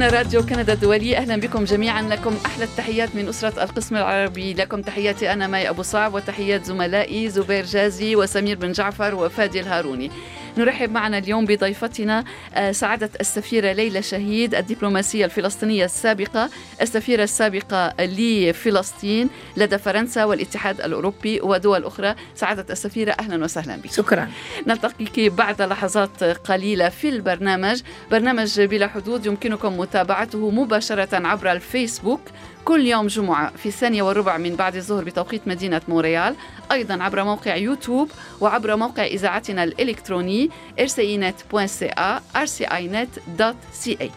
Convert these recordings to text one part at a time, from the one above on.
هنا راديو كندا الدولي. أهلا بكم جميعا. لكم أحلى التحيات من أسرة القسم العربي. لكم تحياتي أنا ماي أبو صعب وتحيات زملائي زبير جازي وسمير بن جعفر وفادي الهاروني. نرحب معنا اليوم بضيفتنا آه، سعادة السفيرة ليلى شهيد الدبلوماسية الفلسطينية السابقة السفيرة السابقة لفلسطين لدى فرنسا والاتحاد الأوروبي ودول أخرى. سعادة السفيرة أهلا وسهلا بك. شكرا. نلتقيك بعد لحظات قليلة في البرنامج. برنامج بلا حدود يمكنكم متابعته مباشرة عبر الفيسبوك. كل يوم جمعة في الثانية والربع من بعد الظهر بتوقيت مدينة مونريال. أيضا عبر موقع يوتيوب وعبر موقع إذاعتنا الإلكتروني rcinet.ca rcinet.ca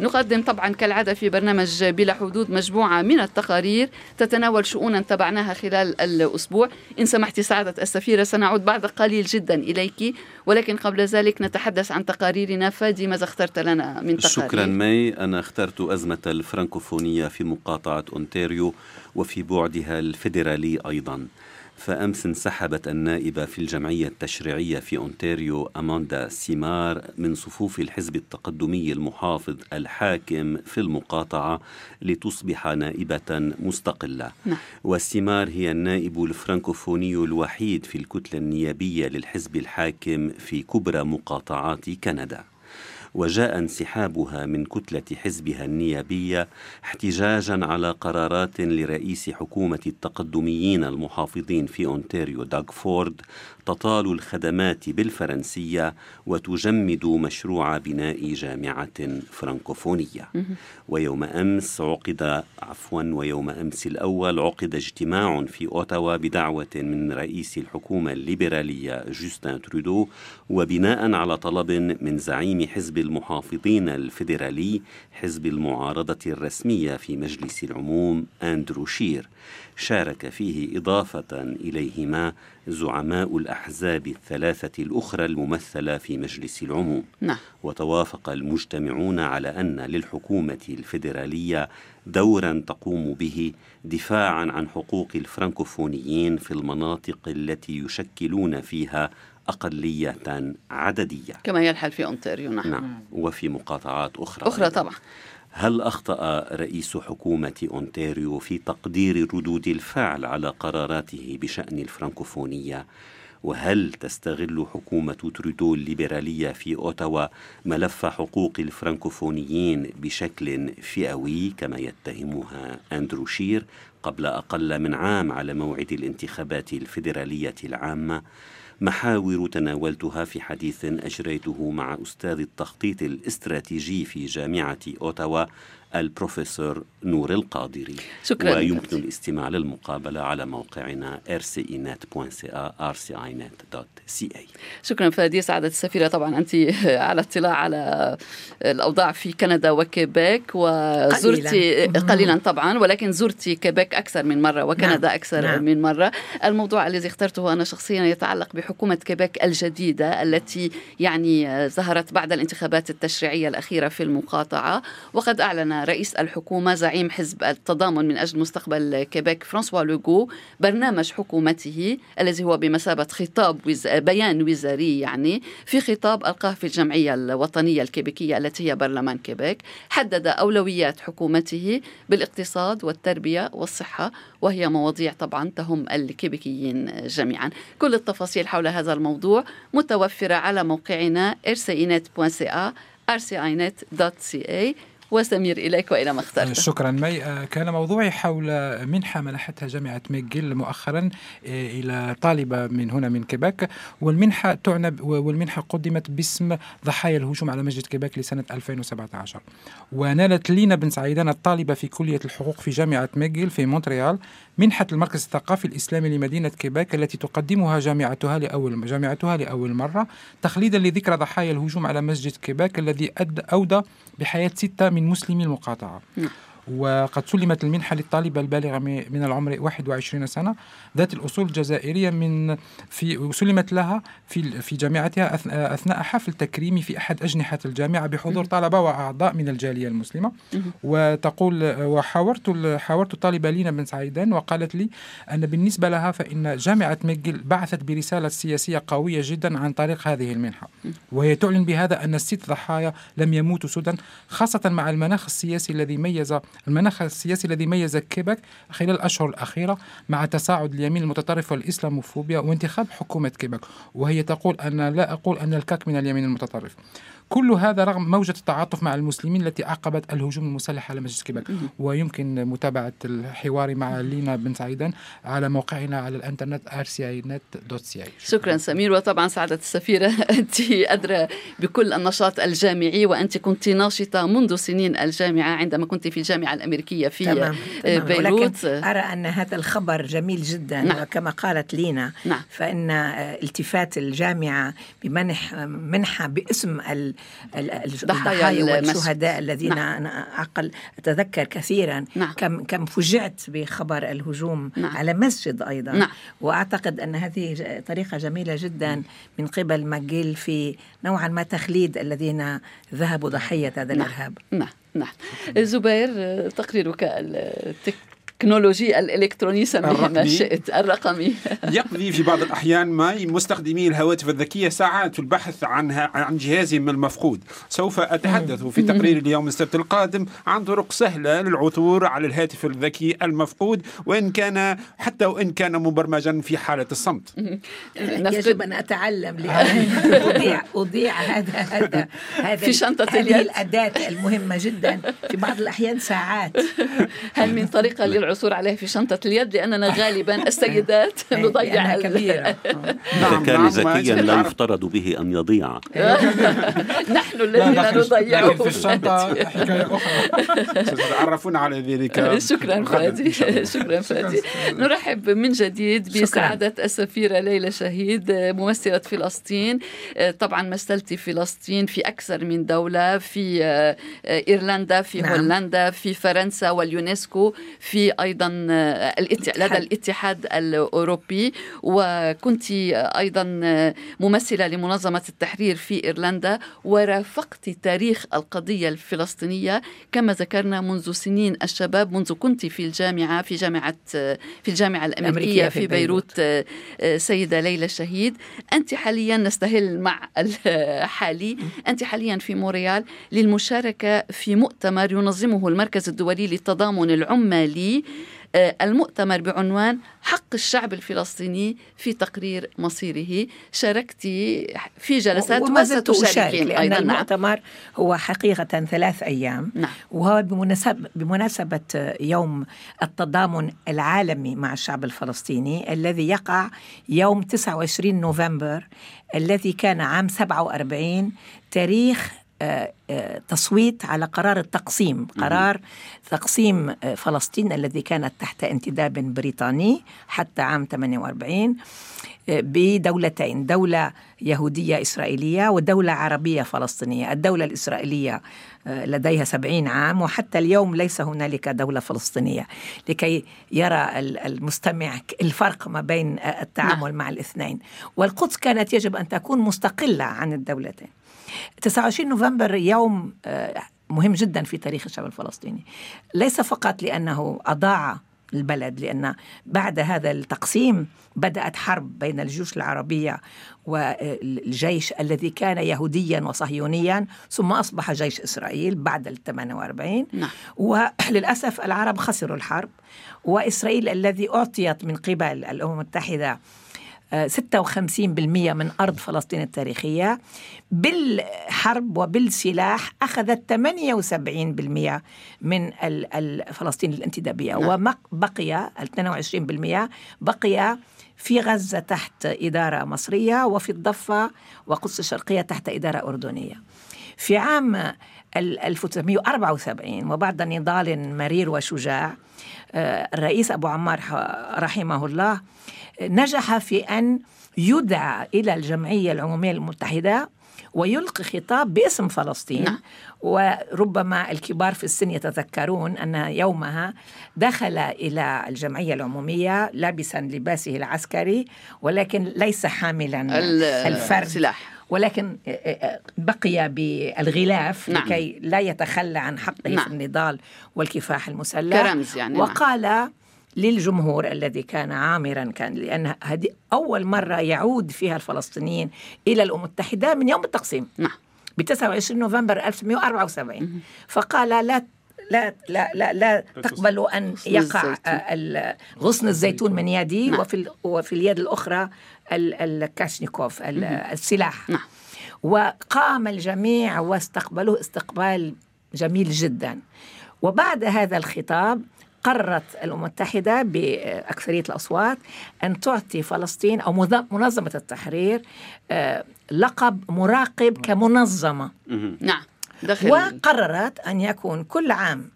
نقدم طبعا كالعادة في برنامج بلا حدود مجموعة من التقارير تتناول شؤونا تبعناها خلال الأسبوع. إن سمحت سعادة السفيرة سنعود بعد قليل جدا إليك. ولكن قبل ذلك نتحدث عن تقاريرنا. فادي ماذا اخترت لنا من تقارير؟ شكرا مي. أنا اخترت أزمة الفرنكوفونية في مقاطعة أونتاريو وفي بعدها الفيدرالي أيضا. فأمس انسحبت النائبة في الجمعية التشريعية في أونتاريو أماندا سيمار من صفوف الحزب التقدمي المحافظ الحاكم في المقاطعة لتصبح نائبة مستقلة نعم. وسيمار هي النائب الفرنكوفوني الوحيد في الكتلة النيابية للحزب الحاكم في كبرى مقاطعات كندا وجاء انسحابها من كتلة حزبها النيابية احتجاجا على قرارات لرئيس حكومة التقدميين المحافظين في أونتاريو داغ فورد تطال الخدمات بالفرنسية وتجمد مشروع بناء جامعة فرنكوفونية ويوم أمس عقد عفوا ويوم أمس الأول عقد اجتماع في أوتاوا بدعوة من رئيس الحكومة الليبرالية جوستن ترودو وبناء على طلب من زعيم حزب المحافظين الفيدرالي حزب المعارضة الرسمية في مجلس العموم أندرو شير شارك فيه إضافة إليهما زعماء الأحزاب الثلاثة الأخرى الممثلة في مجلس العموم نعم. وتوافق المجتمعون على أن للحكومة الفيدرالية دورا تقوم به دفاعا عن حقوق الفرنكوفونيين في المناطق التي يشكلون فيها أقلية عددية. كما هي الحال في أونتاريو نعم, نعم. وفي مقاطعات أخرى أخرى طبعا. هل أخطأ رئيس حكومة أونتاريو في تقدير ردود الفعل على قراراته بشأن الفرنكوفونية؟ وهل تستغل حكومة ترودو الليبرالية في أوتاوا ملف حقوق الفرنكوفونيين بشكل فئوي كما يتهمها أندرو شير قبل أقل من عام على موعد الانتخابات الفيدرالية العامة؟ محاور تناولتها في حديث أجريته مع أستاذ التخطيط الاستراتيجي في جامعة أوتاوا البروفيسور نور القادري. شكرا. ويمكن الاستماع للمقابلة على موقعنا rcinet.ca rcinet.ca شكرا فادي سعادة السفيرة. طبعا أنت على اطلاع على الأوضاع في كندا وكيبيك وزرتي قليلا, قليلا طبعا ولكن زرتي كيبيك أكثر من مرة وكندا نعم. أكثر نعم. من مرة. الموضوع الذي اخترته أنا شخصيا يتعلق بحكومة كيبيك الجديدة التي يعني ظهرت بعد الانتخابات التشريعية الأخيرة في المقاطعة وقد أعلن رئيس الحكومة زعيم حزب التضامن من أجل مستقبل كيبيك فرانسوا لوغو برنامج حكومته الذي هو بمثابة خطاب وز... بيان وزاري يعني في خطاب ألقاه في الجمعية الوطنية الكيبيكية التي هي برلمان كيبيك حدد أولويات حكومته بالاقتصاد والتربية والصحة وهي مواضيع طبعا تهم الكيبيكيين جميعا. كل التفاصيل حول هذا الموضوع متوفرة على موقعنا rcinet.ca rcinet.ca وسمير إليك وإلى ما اخترت. شكرا. مي آه، كان موضوعي حول منحة منحتها جامعة ميجيل مؤخرا آه، إلى طالبة من هنا من كيباك. والمنحة تعنى والمنحة قدمت باسم ضحايا الهجوم على مسجد كيباك لسنة 2017 ونالت لينا بن سعيدان الطالبة في كلية الحقوق في جامعة ميجيل في مونتريال منحة المركز الثقافي الإسلامي لمدينة كيباك التي تقدمها جامعتها لأول جامعتها لأول مرة تخليدا لذكرى ضحايا الهجوم على مسجد كيباك الذي أودى بحياة ستة من مسلمي المقاطعة نعم. وقد سلمت المنحة للطالبة البالغة من العمر 21 سنة. ذات الأصول الجزائرية من في سلمت لها في في جامعتها أثناء حفل تكريمي في أحد أجنحة الجامعة بحضور طلبة وأعضاء من الجالية المسلمة. وتقول وحاورت حاورت الطالبة لينا بن سعيدان وقالت لي أن بالنسبة لها فإن جامعة ميجل بعثت برسالة سياسية قوية جدا عن طريق هذه المنحة. وهي تعلن بهذا أن الست ضحايا لم يموتوا سدى خاصة مع المناخ السياسي الذي ميز المناخ السياسي الذي ميز كيبك خلال الأشهر الأخيرة مع تصاعد اليمين المتطرف والإسلاموفوبيا وانتخاب حكومة كيبك وهي تقول أن لا أقول أن الكاك من اليمين المتطرف. كل هذا رغم موجة التعاطف مع المسلمين التي عقبت الهجوم المسلح على مسجد كيبك ويمكن متابعة الحوار مع لينا بن سعيدان على موقعنا على الإنترنت rcinet.ci شكرا سمير وطبعا سعادة السفيرة أنت أدرى بكل النشاط الجامعي وأنت كنت ناشطة منذ سنين الجامعة عندما كنت في الجامعة الأمريكية في تمام. تمام. بيروت ولكن أرى أن هذا الخبر جميل جدا نعم. وكما قالت لينا نعم. فإن التفات الجامعة بمنح منحة باسم الضحايا والشهداء الذين نعم. أنا أقل أتذكر كثيرا نعم. كم كم فجعت بخبر الهجوم نعم. على مسجد أيضا نعم. وأعتقد أن هذه طريقة جميلة جدا من قبل ماجيل في نوعا ما تخليد الذين ذهبوا ضحية هذا نعم. الإرهاب نعم نعم زبير تقريرك التك التكنولوجي الإلكتروني سميه ما شئت الرقمي. يقضي في بعض الأحيان ما مستخدمي الهواتف الذكية ساعات في البحث عنها عن جهازهم المفقود. سوف أتحدث في تقرير اليوم السبت القادم عن طرق سهلة للعثور على الهاتف الذكي المفقود وإن كان حتى وإن كان مبرمجا في حالة الصمت. يجب أن أتعلم لأن أضيع أضيع هذا هذا هذا في شنطة هذه الأداة المهمة جدا. في بعض الأحيان ساعات. هل من طريقة العثور عليه في شنطة اليد لأننا غالبا السيدات نضيع كبيرة. إذا نعم، كان نعم، ذكيا لا يفترض به أن يضيع. نحن الذين نضيعه في الشنطة حكاية أخرى. ستتعرفون على ذلك. شكرا فادي. شكرا فادي. نرحب من جديد بسعادة السفيرة ليلى شهيد ممثلة فلسطين. طبعا مثلتي فلسطين في أكثر من دولة في إيرلندا في نعم. هولندا في فرنسا واليونسكو في أيضا لدى الاتحاد الأوروبي وكنت أيضا ممثلة لمنظمة التحرير في إيرلندا ورافقت تاريخ القضية الفلسطينية كما ذكرنا منذ سنين الشباب منذ كنت في الجامعة في جامعة في الجامعة الأمريكية في, بيروت, سيدة ليلى الشهيد. أنت حاليا نستهل مع الحالي أنت حاليا في مونريال للمشاركة في مؤتمر ينظمه المركز الدولي للتضامن العمالي. آه، المؤتمر بعنوان حق الشعب الفلسطيني في تقرير مصيره شاركت في جلسات وما زلت أشارك لأن أيضا نعم. المؤتمر نعم. هو حقيقة ثلاث أيام نعم. وهو بمناسبة, بمناسبة يوم التضامن العالمي مع الشعب الفلسطيني الذي يقع يوم 29 نوفمبر الذي كان عام 47 تاريخ تصويت على قرار التقسيم. قرار تقسيم فلسطين الذي كانت تحت انتداب بريطاني حتى عام 48 بدولتين دولة يهودية إسرائيلية ودولة عربية فلسطينية. الدولة الإسرائيلية لديها سبعين عام وحتى اليوم ليس هنالك دولة فلسطينية. لكي يرى المستمع الفرق ما بين التعامل مع الاثنين. والقدس كانت يجب أن تكون مستقلة عن الدولتين. 29 نوفمبر يوم آه، مهم جدا في تاريخ الشعب الفلسطيني. ليس فقط لأنه أضاع البلد لأن بعد هذا التقسيم بدأت حرب بين الجيوش العربية والجيش الذي كان يهوديا وصهيونيا ثم أصبح جيش إسرائيل بعد ال 48 نعم. وللأسف العرب خسروا الحرب وإسرائيل الذي أعطيت من قبل الأمم المتحدة 56% من أرض فلسطين التاريخية. بالحرب وبالسلاح أخذت 78% من فلسطين الانتدابية. نعم. وبقي 22% بقي في غزة تحت إدارة مصرية وفي الضفة وقدس الشرقية تحت إدارة أردنية. في عام 1974 وبعد نضال مرير وشجاع آه، الرئيس أبو عمار رحمه الله نجح في أن يدعى إلى الجمعية العمومية المتحدة ويلقي خطاب باسم فلسطين. نعم. وربما الكبار في السن يتذكرون أن يومها دخل إلى الجمعية العمومية لابسا لباسه العسكري ولكن ليس حاملا الفرد. سلاح ولكن بقي بالغلاف نعم. لكي لا يتخلى عن حقه نعم. في النضال والكفاح المسلح كرمز يعني وقال نعم. للجمهور الذي كان عامرا كان لأن هذه أول مرة يعود فيها الفلسطينيين إلى الأمم المتحدة من يوم التقسيم نعم ب 29 نوفمبر 1974 فقال لا لا لا لا, لا تقبلوا أن يقع غصن الزيتون من يدي نعم. وفي وفي اليد الأخرى الكاشنيكوف السلاح. نعم. وقام الجميع واستقبلوه استقبال جميل جدا. وبعد هذا الخطاب قررت الأمم المتحدة بأكثرية الأصوات أن تعطي فلسطين أو منظمة التحرير آه، لقب مراقب كمنظمة. نعم. دخل. وقررت أن يكون كل عام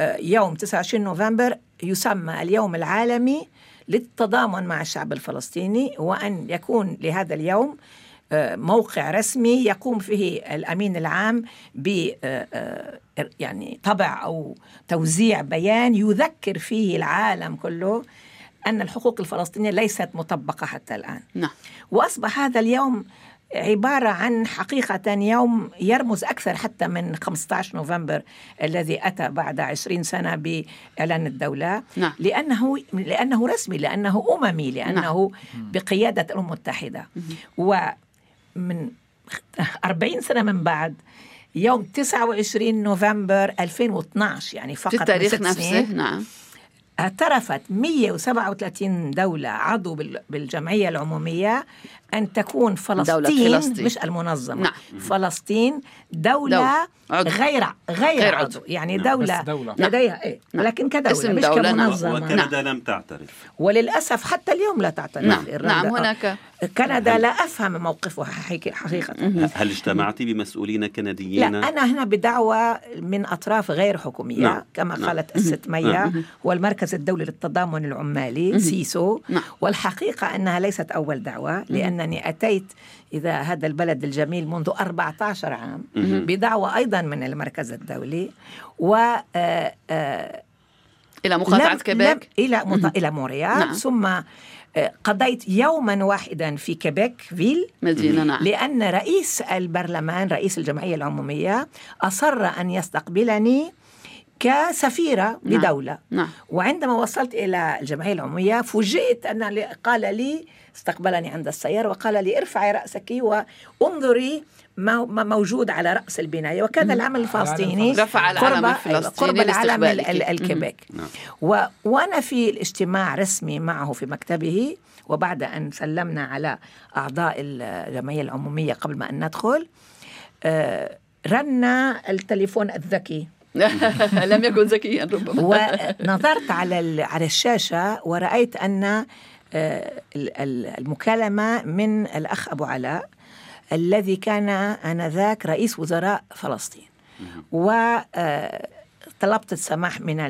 آه، يوم 29 نوفمبر يسمى اليوم العالمي للتضامن مع الشعب الفلسطيني وأن يكون لهذا اليوم آه، موقع رسمي يقوم فيه الأمين العام ب آه، يعني طبع أو توزيع بيان يذكر فيه العالم كله أن الحقوق الفلسطينية ليست مطبقة حتى الآن. نعم. وأصبح هذا اليوم عبارة عن حقيقة يوم يرمز أكثر حتى من 15 نوفمبر الذي أتى بعد 20 سنة بإعلان الدولة. نعم. لأنه لأنه رسمي لأنه أممي لأنه نعم. بقيادة الأمم المتحدة. ومن 40 سنة من بعد يوم 29 نوفمبر 2012 يعني فقط في التاريخ نفسه نعم. اعترفت 137 دولة عضو بالجمعية العمومية أن تكون فلسطين, دولة فلسطين. مش المنظمة نعم. فلسطين دولة, دولة. عضو. غير غير, غير عضو. عضو يعني نعم. دولة, دولة. لديها إيه نعم. لكن كدولة اسم مش دولة نعم. كمنظمة نعم. وكندا نعم. لم تعترف وللأسف حتى اليوم لا تعترف نعم, نعم هناك كندا لا أفهم موقفها حقيقة هل اجتمعت بمسؤولين كنديين؟ لا أنا هنا بدعوة من أطراف غير حكومية نعم. كما نعم. قالت الست ميا والمركز الدولي للتضامن العمالي سيسو نعم. والحقيقة أنها ليست أول دعوة لأنني أتيت إذا هذا البلد الجميل منذ 14 عام بدعوة أيضا من المركز الدولي و آه، آه، إلى مقاطعة كيبيك إلى مط... إلى مونريال نعم. ثم آه، قضيت يوما واحدا في كيبيك ville مدينة نعم. لأن رئيس البرلمان رئيس الجمعية العمومية أصر أن يستقبلني كسفيرة نعم. لدولة نعم. وعندما وصلت إلى الجمعية العمومية فوجئت أن قال لي استقبلني عند السيارة وقال لي ارفعي رأسك وانظري ما موجود على رأس البناية وكان العمل الفلسطيني رفع العلم الفلسطيني قرب العلم الكيبيك نعم. و... وأنا في الاجتماع رسمي معه في مكتبه وبعد أن سلمنا على أعضاء الجمعية العمومية قبل ما أن ندخل آه رن التليفون الذكي. لم يكن ذكيا ربما. ونظرت على على الشاشة ورأيت أن آه، المكالمة من الأخ أبو علاء الذي كان آنذاك رئيس وزراء فلسطين. و آه، طلبت السماح من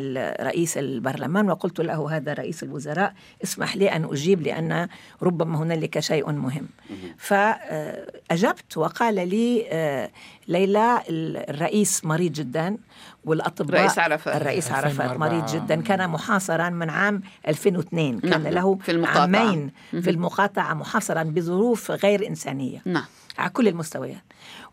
رئيس البرلمان وقلت له هذا رئيس الوزراء اسمح لي أن أجيب لأن ربما هنالك شيء مهم. فأجبت وقال لي آه، ليلى الرئيس مريض جدا والأطباء رئيس عرفات. الرئيس عرفات مريض جدا كان محاصرا من عام 2002 كان نعم. له في المقاطعة. عامين في المقاطعة محاصرا بظروف غير إنسانية. نعم. على كل المستويات.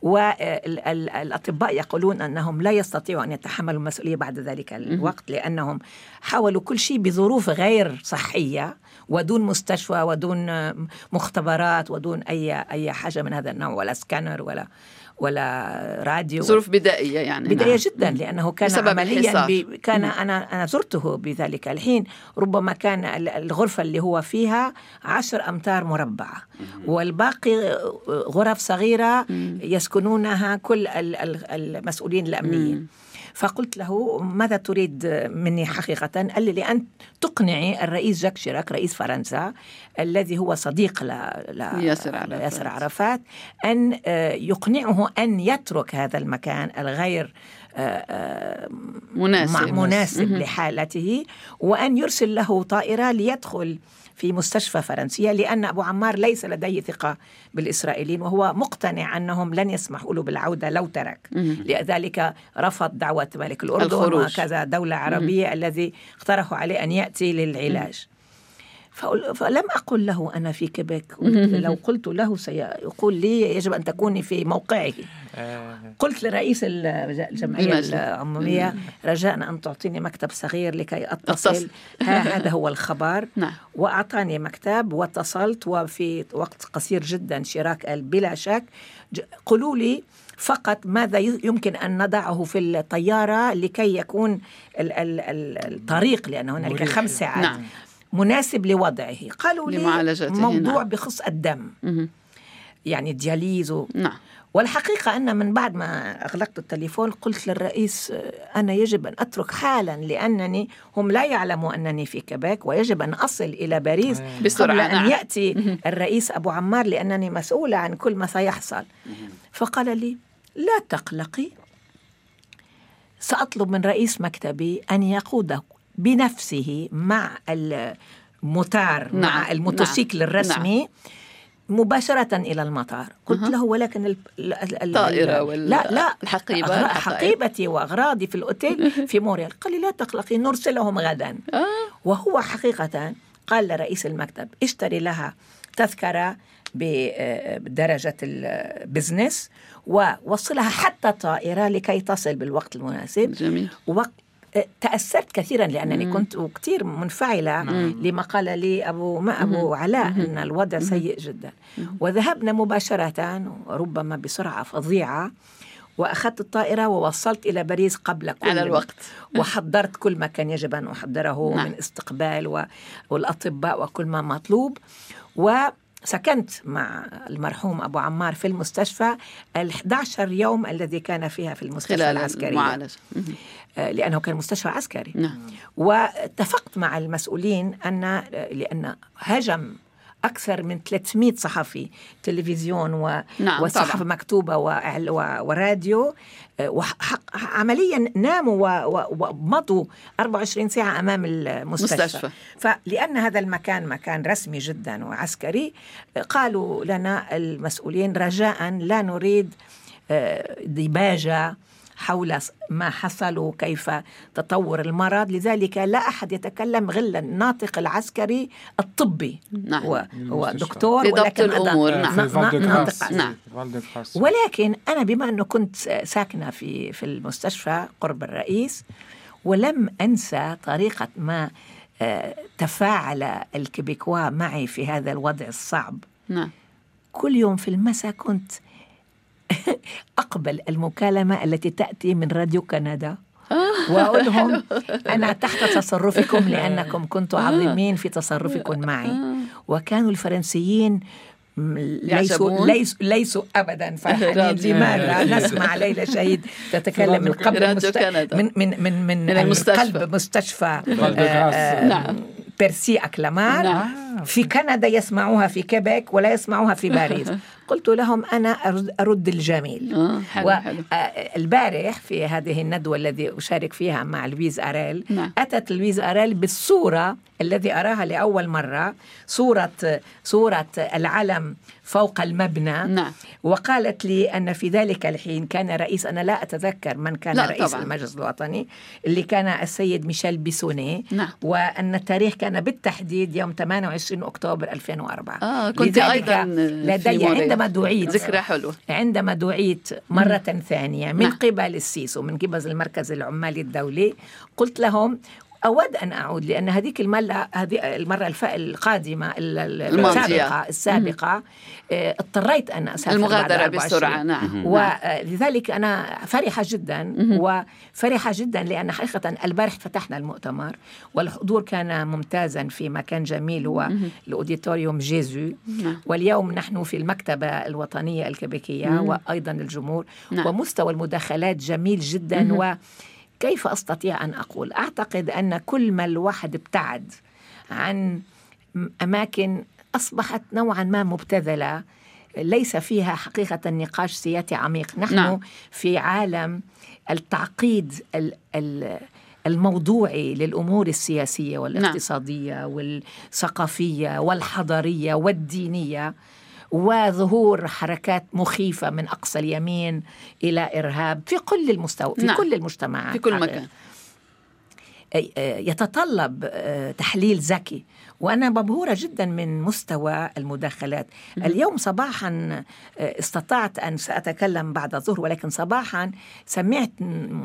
والأطباء يقولون أنهم لا يستطيعوا أن يتحملوا المسؤولية بعد ذلك الوقت لأنهم حاولوا كل شيء بظروف غير صحية ودون مستشفى ودون مختبرات ودون أي أي حاجة من هذا النوع ولا سكانر ولا ولا راديو ظروف بدائية يعني بدائية نعم. جدا لأنه كان عمليا ب... كان أنا أنا زرته بذلك. الحين ربما كان الغرفة اللي هو فيها عشر أمتار مربعة والباقي غرف صغيرة يسكنونها كل المسؤولين الأمنيين. فقلت له ماذا تريد مني حقيقة؟ قال لي لأن تقنعي الرئيس جاك شيراك رئيس فرنسا الذي هو صديق ل... ل... ياسر عرفات. ياسر عرفات أن آه، يقنعه أن يترك هذا المكان الغير آه، آه، مناسب. مناسب لحالته وأن يرسل له طائرة ليدخل في مستشفى فرنسية لأن أبو عمار ليس لديه ثقة بالإسرائيليين وهو مقتنع أنهم لن يسمحوا له بالعودة لو ترك. لذلك رفض دعوة ملك الأردن وكذا دولة عربية الذي اقترحوا عليه أن يأتي للعلاج. فلم أقل له أنا في كيبيك لو قلت له سيقول لي يجب أن تكوني في موقعه. آه. قلت لرئيس الجمعية العمومية رجاء أن تعطيني مكتب صغير لكي أتصل. هذا هو الخبر. نعم. وأعطاني مكتب واتصلت وفي وقت قصير جدا شراك قال بلا شك قولوا لي فقط ماذا يمكن أن نضعه في الطيارة لكي يكون الطريق لأن هنالك خمس ساعات. نعم. مناسب لوضعه. قالوا لي موضوع نعم. بخص الدم. يعني الدياليز نعم. والحقيقة أن من بعد ما أغلقت التليفون قلت للرئيس أنا يجب أن أترك حالا لأنني هم لا يعلموا أنني في كيبيك ويجب أن أصل إلى باريس آه. بسرعة قبل أن نعم. يأتي الرئيس أبو عمار لأنني مسؤولة عن كل ما سيحصل. فقال لي لا تقلقي سأطلب من رئيس مكتبي أن يقود بنفسه مع الموتار نعم. مع الموتوسيكل نعم. الرسمي نعم. مباشرة إلى المطار قلت له ولكن الطائرة ولا لا لا الحقيبة حقيبتي وأغراضي في الأوتيل في موريال قال لي لا تقلقي نرسلهم غدا آه. وهو حقيقة قال لرئيس المكتب اشتري لها تذكرة بدرجة البزنس ووصلها حتى الطائرة لكي تصل بالوقت المناسب جميل. تأثرت كثيرا لأنني مم. كنت كثير منفعلة مم. لما قال لي أبو ما أبو علاء أن الوضع سيء جدا. وذهبنا مباشرة وربما بسرعة فظيعة وأخذت الطائرة ووصلت إلى باريس قبل كل على الوقت. وحضرت كل ما كان يجب أن أحضره نعم. من استقبال والأطباء وكل ما مطلوب. و سكنت مع المرحوم أبو عمار في المستشفى ال 11 يوم الذي كان فيها في المستشفى العسكرية. آه، لأنه كان مستشفى عسكري. نعم. واتفقت مع المسؤولين أن لأن هجم أكثر من 300 صحفي تلفزيون و... نعم وصحافة طبعا. مكتوبة و... و... وراديو عمليا ناموا ومضوا 24 ساعة أمام المستشفى مستشفى. فلأن هذا المكان مكان رسمي جدا وعسكري قالوا لنا المسؤولين رجاء لا نريد آه، ديباجة حول ما حصل وكيف تطور المرض لذلك لا أحد يتكلم غير الناطق العسكري الطبي نعم. هو, هو دكتور ولكن الأمور نعم. ناطق نعم. ولكن أنا بما أنه كنت ساكنة في, في المستشفى قرب الرئيس ولم أنسى طريقة ما آه، تفاعل الكيبيكوا معي في هذا الوضع الصعب نعم. كل يوم في المساء كنت أقبل المكالمة التي تأتي من راديو كندا. آه. وأقول لهم أنا تحت تصرفكم لأنكم كنتم عظيمين في تصرفكم معي. آه. وكانوا الفرنسيين ليسوا ليسوا ليسوا ابدا فرحانين لماذا نسمع ليلى شهيد تتكلم من قبل من من من من المستشفى. قلب مستشفى آه، نعم. بيرسي à كلامار. نعم. في كندا يسمعوها في كيبيك ولا يسمعوها في باريس قلت لهم أنا أرد الجميل آه والبارح آه، في هذه الندوة الذي أشارك فيها مع لويز أريل نعم. أتت لويز أريل بالصورة الذي أراها لأول مرة صورة صورة العلم فوق المبنى نعم. وقالت لي أن في ذلك الحين كان رئيس أنا لا أتذكر من كان لا رئيس طبعا. المجلس الوطني اللي كان السيد ميشيل بيسوني نعم. وأن التاريخ كان بالتحديد يوم 28 أكتوبر 2004 آه كنت أيضا لدي عندما دعيت ذكرى حلوة عندما دعيت مرة. ثانية من نعم. قبل السيسو من قبل المركز العمالي الدولي قلت لهم أود أن أعود لأن هذيك المرة هذه المرة القادمة السابقة السابقة آه، اضطريت أن أسافر المغادرة بسرعة نعم. ولذلك أنا فرحة جدا وفرحة جدا لأن حقيقة البارح فتحنا المؤتمر والحضور كان ممتازا في مكان جميل هو الأوديتوريوم جيزو. نعم. واليوم نحن في المكتبة الوطنية الكيبيكية وأيضا الجمهور نعم. ومستوى المداخلات جميل جدا و كيف أستطيع أن أقول أعتقد أن كل ما الواحد ابتعد عن أماكن أصبحت نوعا ما مبتذلة ليس فيها حقيقة نقاش سياسي عميق نحن نعم. في عالم التعقيد الموضوعي للأمور السياسية والاقتصادية نعم. والثقافية والحضارية والدينية وظهور حركات مخيفة من أقصى اليمين إلى إرهاب في كل المستوى في نعم. كل المجتمعات في كل مكان يتطلب تحليل ذكي وأنا مبهورة جدا من مستوى المداخلات اليوم صباحا استطعت أن سأتكلم بعد الظهر ولكن صباحا سمعت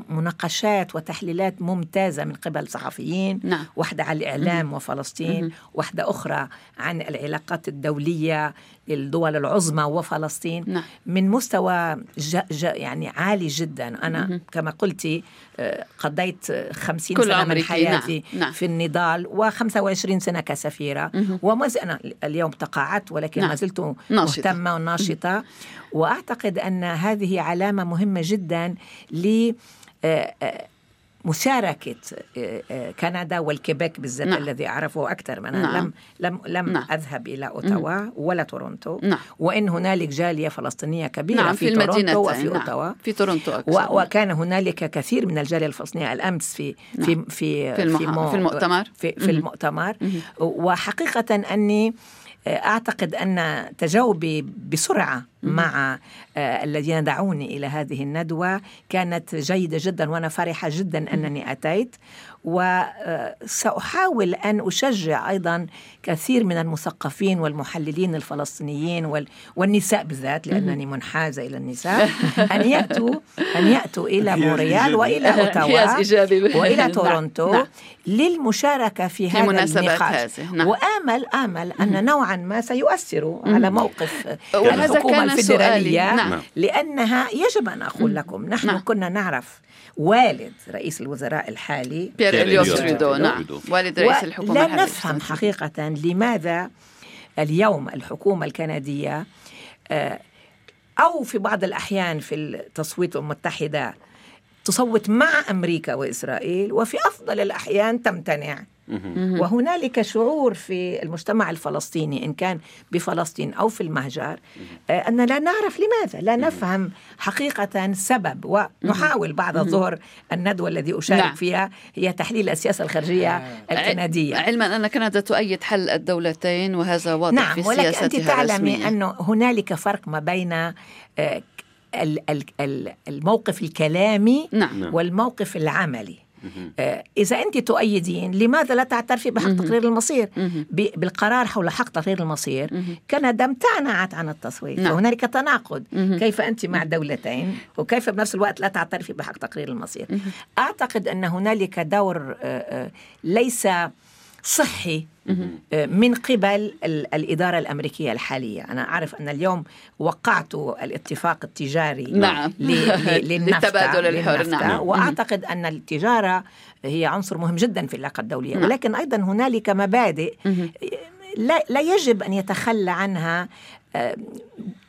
مناقشات وتحليلات ممتازة من قبل صحفيين نعم. واحدة عن الإعلام وفلسطين واحدة أخرى عن العلاقات الدولية للدول العظمى وفلسطين نعم. من مستوى ج ج يعني عالي جدا أنا مم. كما قلتي آه، قضيت خمسين سنة من حياتي نعم. نعم. في النضال وخمسة وعشرين سنة كسفيرة وما أنا اليوم تقاعدت ولكن نعم. ما زلت مهتمة وناشطة. وأعتقد أن هذه علامة مهمة جدا ل آه، آه، مشاركة آه، آه، كندا والكيبيك بالذات نعم. الذي أعرفه أكثر من نعم. لم لم لم نعم. أذهب إلى أوتاوا ولا تورونتو نعم. وإن هنالك جالية فلسطينية كبيرة نعم. في, في تورونتو وفي نعم. أوتاوا في تورونتو أكثر. و... وكان هنالك كثير من الجالية الفلسطينية الأمس في نعم. في في في, المح... في المؤتمر في, في المؤتمر وحقيقة أني أعتقد أن تجاوبي بسرعة مع آه، الذين دعوني إلى هذه الندوة كانت جيدة جدا وأنا فرحة جدا أنني أتيت. وسأحاول أن أشجع أيضا كثير من المثقفين والمحللين الفلسطينيين والنساء بالذات لأنني منحازة إلى النساء أن يأتوا أن يأتوا إلى مونريال وإلى أوتاوا وإلى نعم، تورونتو نعم. للمشاركة في, هذا النقاش. نعم. وآمل آمل أن نوعا ما سيؤثر على موقف الحكومة الفيدرالية نعم. لأنها يجب أن أقول لكم نحن. كنا نعرف والد رئيس الوزراء الحالي بيير اليوس تريدو نعم. والد رئيس الحكومة لا نفهم حقيقة لماذا اليوم الحكومة الكندية آه، أو في بعض الأحيان في التصويت المتحدة تصوت مع أمريكا وإسرائيل وفي أفضل الأحيان تمتنع. وهنالك شعور في المجتمع الفلسطيني إن كان بفلسطين أو في المهجر آه، أن لا نعرف لماذا لا نفهم حقيقة سبب. ونحاول بعد الظهر الندوة الذي أشارك نعم. فيها هي تحليل السياسة الخارجية آه. الكندية. علما أن كندا تؤيد حل الدولتين وهذا واضح نعم في ولكن أنت تعلمي أن هنالك فرق ما بين آه، الموقف الكلامي نعم. والموقف العملي. آه، إذا أنت تؤيدين لماذا لا تعترفي بحق تقرير المصير؟ بالقرار حول حق تقرير المصير كندا امتنعت عن التصويت. نعم. فهنالك تناقض. كيف أنت مع دولتين؟ وكيف بنفس الوقت لا تعترفي بحق تقرير المصير؟ أعتقد أن هنالك دور آه، آه، ليس صحي آه، من قبل الإدارة الأمريكية الحالية أنا أعرف أن اليوم وقعت الاتفاق التجاري نعم. للتبادل الحر نعم. وأعتقد أن التجارة هي عنصر مهم جدا في العلاقة الدولية نعم. ولكن أيضا هنالك مبادئ لا, لا يجب أن يتخلى عنها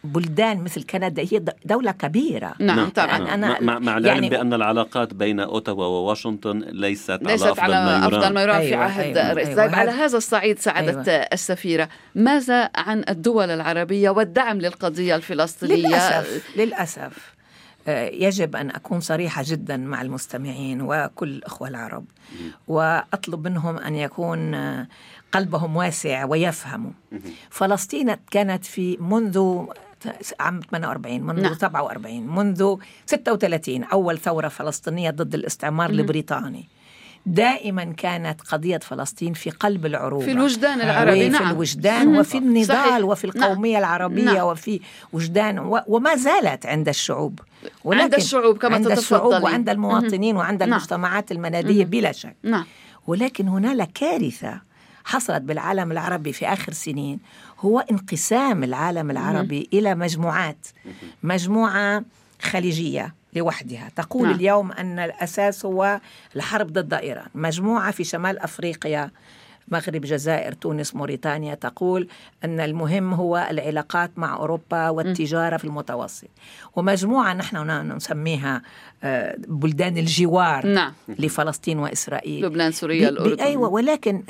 بلدان مثل كندا هي دولة كبيرة. نعم, نعم. طبعا. أنا مع, مع العلم يعني بأن العلاقات بين أوتاوا وواشنطن ليست, ليست على أفضل ما يرام أفضل ما يرام أيوة في عهد أيوة الرئيس أيوة طيب على هذا الصعيد سعادة أيوة. السفيرة ماذا عن الدول العربية والدعم للقضية الفلسطينية؟ للأسف للأسف. آه، يجب أن أكون صريحة جدا مع المستمعين وكل الأخوة العرب وأطلب منهم أن يكون آه، قلبهم واسع ويفهموا فلسطين كانت في منذ عام 48 منذ نعم. 47 منذ 36 أول ثورة فلسطينية ضد الاستعمار البريطاني دائما كانت قضية فلسطين في قلب العروبة في الوجدان العربي نعم في الوجدان وفي النضال صحيح. وفي نعم. القومية نعم. العربية نعم. وفي وجدان و... وما زالت عند الشعوب ولكن عند الشعوب كما عند الشعوب وعند المواطنين وعند نعم. المجتمعات المنادية بلا شك نعم. ولكن هنالك كارثة حصلت بالعالم العربي في آخر سنين هو انقسام العالم العربي إلى مجموعات. مجموعة خليجية لوحدها. تقول نعم. اليوم أن الأساس هو الحرب ضد إيران. مجموعة في شمال أفريقيا مغرب جزائر تونس موريتانيا تقول أن المهم هو العلاقات مع أوروبا والتجارة في المتوسط. ومجموعة نحن نسميها آه، بلدان الجوار نعم. لفلسطين وإسرائيل. لبنان سوريا الأردن. أيوة ولكن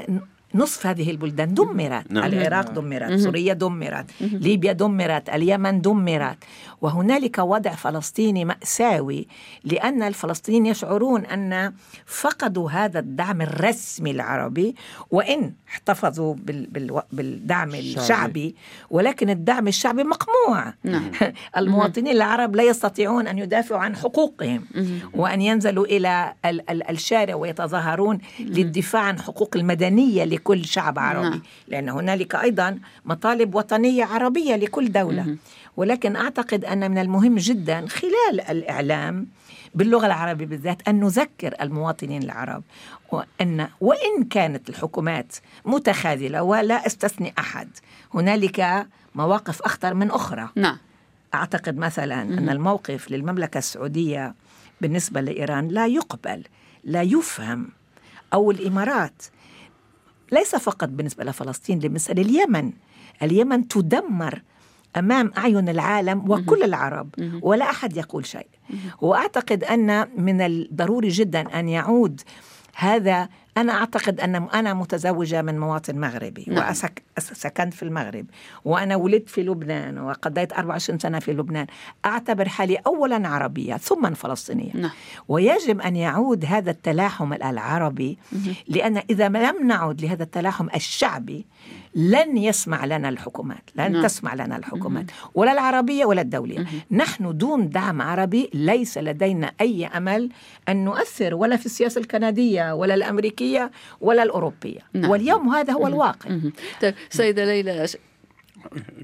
نصف هذه البلدان دمرت. نعم. العراق دمرت. سوريا دمرت. ليبيا دمرت. اليمن دمرت. وهنالك وضع فلسطيني مأساوي لأن الفلسطينيين يشعرون أن فقدوا هذا الدعم الرسمي العربي وإن احتفظوا بالدعم الشعبي. ولكن الدعم الشعبي مقموع. نعم. المواطنين العرب لا يستطيعون أن يدافعوا عن حقوقهم. وأن ينزلوا إلى الشارع ويتظاهرون للدفاع عن حقوق المدنية لكل شعب عربي نعم. لأن هنالك أيضا مطالب وطنية عربية لكل دولة ولكن أعتقد أن من المهم جدا خلال الإعلام باللغة العربية بالذات أن نذكر المواطنين العرب وأن وإن كانت الحكومات متخاذلة ولا استثني أحد هنالك مواقف أخطر من أخرى نعم. أعتقد مثلا أن الموقف للمملكة السعودية بالنسبة لإيران لا يقبل لا يفهم أو الإمارات ليس فقط بالنسبة لفلسطين بالنسبة لليمن اليمن. تدمر أمام أعين العالم وكل العرب ولا أحد يقول شيء. وأعتقد أن من الضروري جدا أن يعود هذا أنا أعتقد أن أنا متزوجة من مواطن مغربي نعم. وسكنت في المغرب وأنا ولدت في لبنان وقضيت 24 سنة في لبنان. أعتبر حالي أولا عربية ثم فلسطينية نعم. ويجب أن يعود هذا التلاحم العربي لأن إذا لم نعد لهذا التلاحم الشعبي لن يسمع لنا الحكومات لن نعم. تسمع لنا الحكومات. ولا العربية ولا الدولية. نحن دون دعم عربي ليس لدينا أي أمل أن نؤثر ولا في السياسة الكندية ولا الأمريكية. ولا الأوروبية نعم. واليوم هذا هو الواقع طيب سيدة ليلى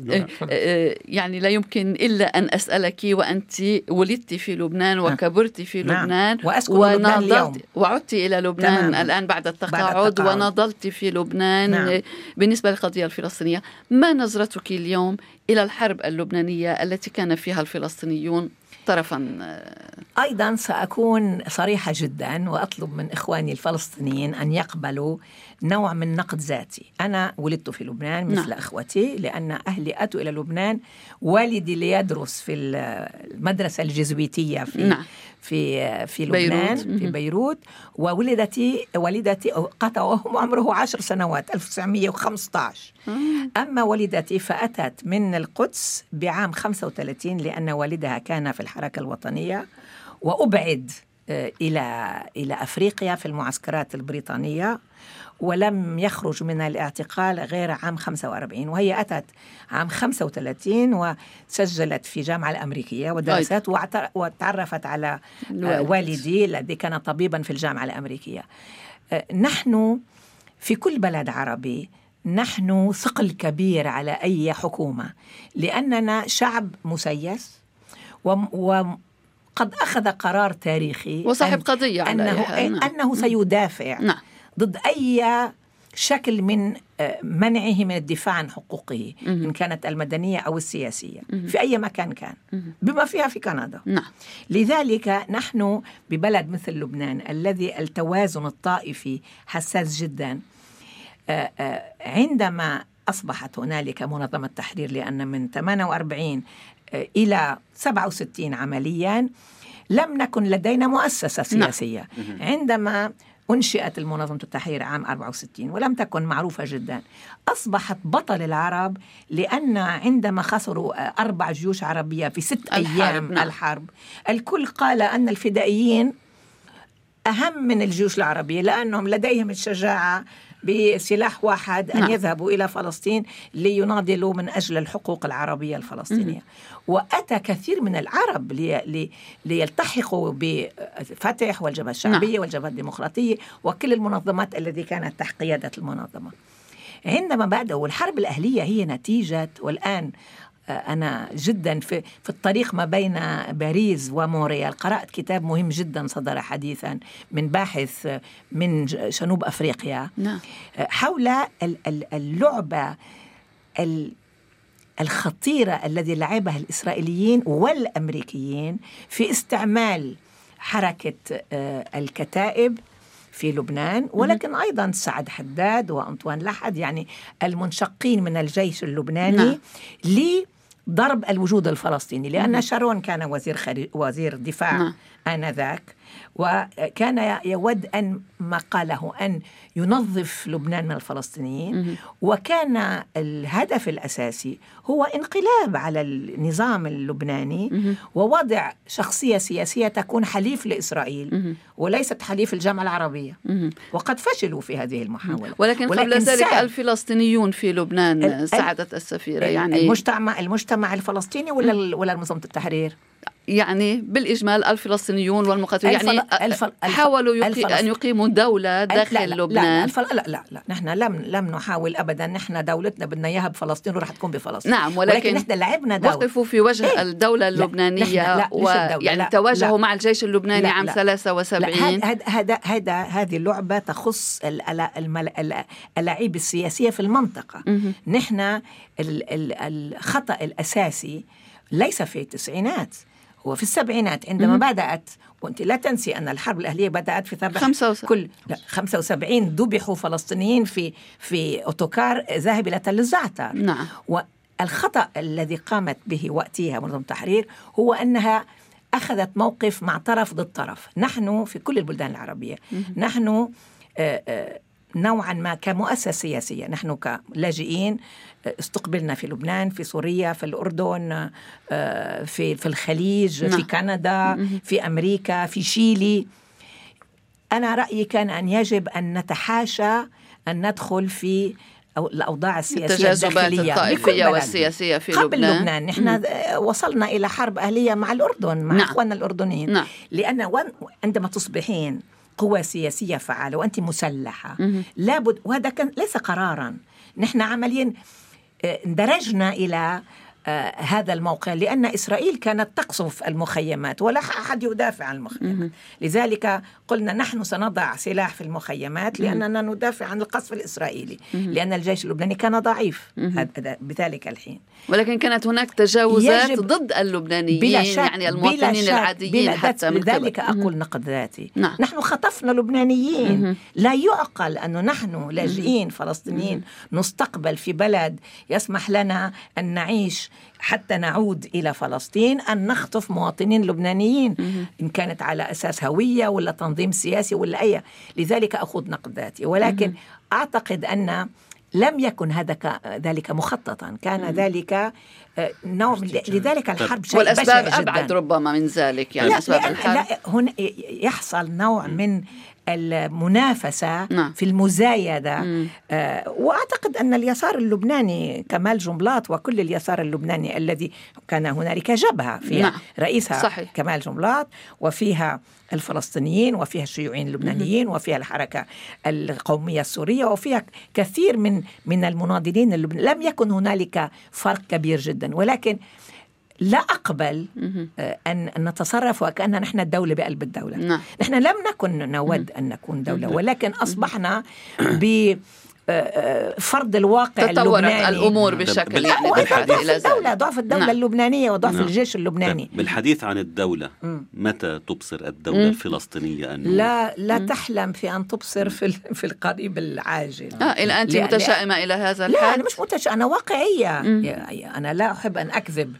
إيه، إيه، يعني لا يمكن إلا أن أسألك وأنت ولدت في لبنان نعم. وكبرت في نعم. لبنان ونضلت وعدت إلى لبنان تمام. الآن بعد التقاعد, بعد التقاعد ونضلت في لبنان نعم. بالنسبة للقضية الفلسطينية ما نظرتك اليوم إلى الحرب اللبنانية التي كان فيها الفلسطينيون طرفا. أيضا سأكون صريحة جدا وأطلب من إخواني الفلسطينيين أن يقبلوا نوع من نقد ذاتي. أنا ولدت في لبنان مثل نعم. أخوتي لأن أهلي أتوا إلى لبنان. والدي ليدرس في المدرسة الجزويتية في نعم. في في لبنان بيروت. في بيروت. وولدتي والدتي قطع وهم عمره عشر سنوات 1915 أما والدتي فأتت من القدس بعام 35 لأن والدها كان في الحركة الوطنية. وأبعد آه، إلى إلى أفريقيا في المعسكرات البريطانية. ولم يخرج من الاعتقال غير عام 45 وهي أتت عام 35 وسجلت في الجامعة الأمريكية ودرست وتعرفت على والدي الذي كان طبيبا في الجامعة الأمريكية. أه، نحن في كل بلد عربي نحن ثقل كبير على أي حكومة لأننا شعب مسيس و قد أخذ قرار تاريخي وصاحب قضية أنه, نعم. أنه سيدافع. نعم. ضد أي شكل من آه، منعه من الدفاع عن حقوقه إن كانت المدنية أو السياسية. في أي مكان كان. بما فيها في كندا. نعم. لذلك نحن ببلد مثل لبنان الذي التوازن الطائفي حساس جدا آه، آه، عندما أصبحت هنالك منظمة تحرير لأن من 48 إلى 67 عمليا لم نكن لدينا مؤسسة نعم. سياسية. عندما أنشئت المنظمة التحرير عام 64 ولم تكن معروفة جدا أصبحت بطل العرب لأن عندما خسروا أربع جيوش عربية في ست الحرب أيام نعم. الحرب الكل قال أن الفدائيين أهم من الجيوش العربية لأنهم لديهم الشجاعة بسلاح واحد أن نعم. يذهبوا إلى فلسطين ليناضلوا من أجل الحقوق العربية الفلسطينية وأتى كثير من العرب لي لي ليلتحقوا بفتح والجبهة الشعبية نعم. والجبهة الديمقراطية وكل المنظمات التي كانت تحت قيادة المنظمة عندما بدأوا الحرب الأهلية هي نتيجة والآن أنا جدا في, في الطريق ما بين باريس وموريال قرأت كتاب مهم جدا صدر حديثا من باحث من جنوب أفريقيا نعم. حول اللعبة الخطيرة الذي لعبها الإسرائيليين والأمريكيين في استعمال حركة آه، الكتائب في لبنان ولكن أيضا سعد حداد وأنطوان لحد يعني المنشقين من الجيش اللبناني نعم. لضرب الوجود الفلسطيني لأن شارون كان وزير خري... وزير دفاع نعم. آنذاك وكان يود أن ما قاله أن ينظف لبنان من الفلسطينيين. وكان الهدف الأساسي هو انقلاب على النظام اللبناني. ووضع شخصية سياسية تكون حليف لإسرائيل. وليست حليف الجامعة العربية. وقد فشلوا في هذه المحاولة. ولكن, ولكن قبل ذلك الفلسطينيون في لبنان ساعدت السفيرة يعني المجتمع المجتمع الفلسطيني ولا ولا منظمة التحرير؟ يعني بالإجمال الفلسطينيون والمقاتلون. يعني الفل... حاولوا يقي... أن يقيموا دولة داخل لا لا لبنان. لا. لا لا لا نحن لم لم نحاول أبدا. نحن دولتنا بدنا إياها بفلسطين وراح تكون بفلسطين. نعم ولكن, ولكن نحن لعبنا دور وقفوا في وجه إيه؟ الدولة اللبنانية لا ويعني تواجهوا مع الجيش اللبناني لا عام لا. 73 هذا هذا هذا هذه اللعبة تخص اللاعب السياسية في المنطقة. نحن الخطأ الأساسي ليس في التسعينات. هو في السبعينات عندما مم. بدأت وأنت لا تنسي أن الحرب الأهلية بدأت في ثبت كل لا 75 ذبحوا فلسطينيين في في أوتوكار ذاهب إلى تل الزعتر نعم. والخطأ الذي قامت به وقتها منظمة التحرير هو أنها أخذت موقف مع طرف ضد طرف. نحن في كل البلدان العربية. مم. نحن آآ آه، آآ آه، نوعا ما كمؤسسة سياسية نحن كلاجئين استقبلنا في لبنان في سوريا في الأردن آه، في في الخليج في نعم. كندا في أمريكا في شيلي أنا رأيي كان أن يجب أن نتحاشى أن ندخل في أو الأوضاع السياسية الداخلية الطائفية والسياسية في قبل لبنان, لبنان. نحن وصلنا إلى حرب أهلية مع الأردن مع نعم. إخواننا الأردنيين نعم. لأن عندما تصبحين قوة سياسية فعالة وأنت مسلحة. لابد وهذا كان ليس قرارا. نحن عمليا آه، اندرجنا إلى آه هذا الموقع لأن إسرائيل كانت تقصف المخيمات ولا أحد يدافع عن المخيمات. لذلك قلنا نحن سنضع سلاح في المخيمات لأننا ندافع عن القصف الإسرائيلي لأن الجيش اللبناني كان ضعيف. بذلك الحين. ولكن كانت هناك تجاوزات ضد اللبنانيين بلا شك يعني المواطنين بلا شك العاديين بلا حتى من لذلك أقول نقد ذاتي. نعم. نحن خطفنا لبنانيين. لا يعقل أنه نحن لاجئين فلسطينيين نستقبل في بلد يسمح لنا أن نعيش حتى نعود إلى فلسطين أن نخطف مواطنين لبنانيين إن كانت على أساس هوية ولا تنظيم سياسي ولا أي. لذلك أخوض نقد ذاتي. ولكن أعتقد أن لم يكن هذا ذلك مخططا. كان ذلك آه، نوع لذلك الحرب شيء والأسباب أبعد ربما من ذلك يعني لا أسباب الحرب. لا هنا يحصل نوع من المنافسة نعم. في المزايدة آه وأعتقد أن اليسار اللبناني كمال جملات وكل اليسار اللبناني الذي كان هنالك جبهة فيها نعم. رئيسها صحيح. كمال جملات وفيها الفلسطينيين وفيها الشيوعيين اللبنانيين وفيها الحركة القومية السورية وفيها كثير من من المناضلين اللبنانيين لم يكن هنالك فرق كبير جدا ولكن لا أقبل آه، أن نتصرف وكأننا نحن الدولة بقلب الدولة. نعم. نحن لم نكن نود أن نكون دولة ولكن أصبحنا ب فرض الواقع تطورت اللبناني. الأمور بشكل يعني ضعف الدولة ضعف الدولة نعم. اللبنانية وضعف نعم. الجيش اللبناني. بالحديث عن الدولة متى تبصر الدولة الفلسطينية أنه لا لا تحلم في أن تبصر في في القريب العاجل. آه إلى أنت متشائمة إلى هذا الحد؟ لا أنا مش متشائمه أنا واقعية. أنا لا أحب أن أكذب.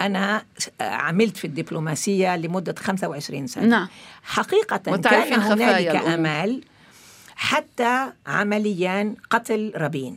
أنا عملت في الدبلوماسية لمدة 25 سنة. نعم. حقيقة كان هنالك أمال حتى عمليا قتل رابين.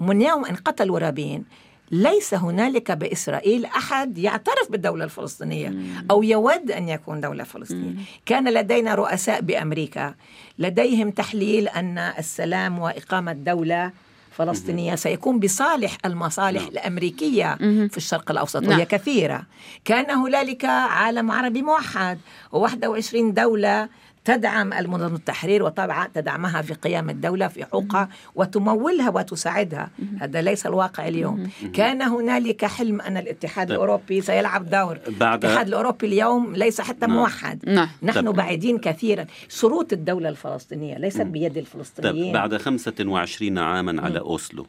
ومن يوم أن قتلوا رابين ليس هنالك بإسرائيل أحد يعترف بالدولة الفلسطينية أو يود أن يكون دولة فلسطينية. كان لدينا رؤساء بأمريكا. لديهم تحليل أن السلام وإقامة دولة فلسطينية سيكون بصالح المصالح نعم. الأمريكية في الشرق الأوسط وهي نعم. كثيرة. كان هنالك عالم عربي موحد و21 دولة تدعم المنظمة التحرير وطبعا تدعمها في قيام الدولة في حقوقها وتمولها وتساعدها. هذا ليس الواقع اليوم. كان هنالك حلم أن الاتحاد طيب. الأوروبي سيلعب دور. بعد الاتحاد الأوروبي اليوم ليس حتى نعم. موحد. نعم. نحن طيب. بعيدين كثيرا. شروط الدولة الفلسطينية ليست بيد الفلسطينيين. طيب. بعد 25 عاما على أوسلو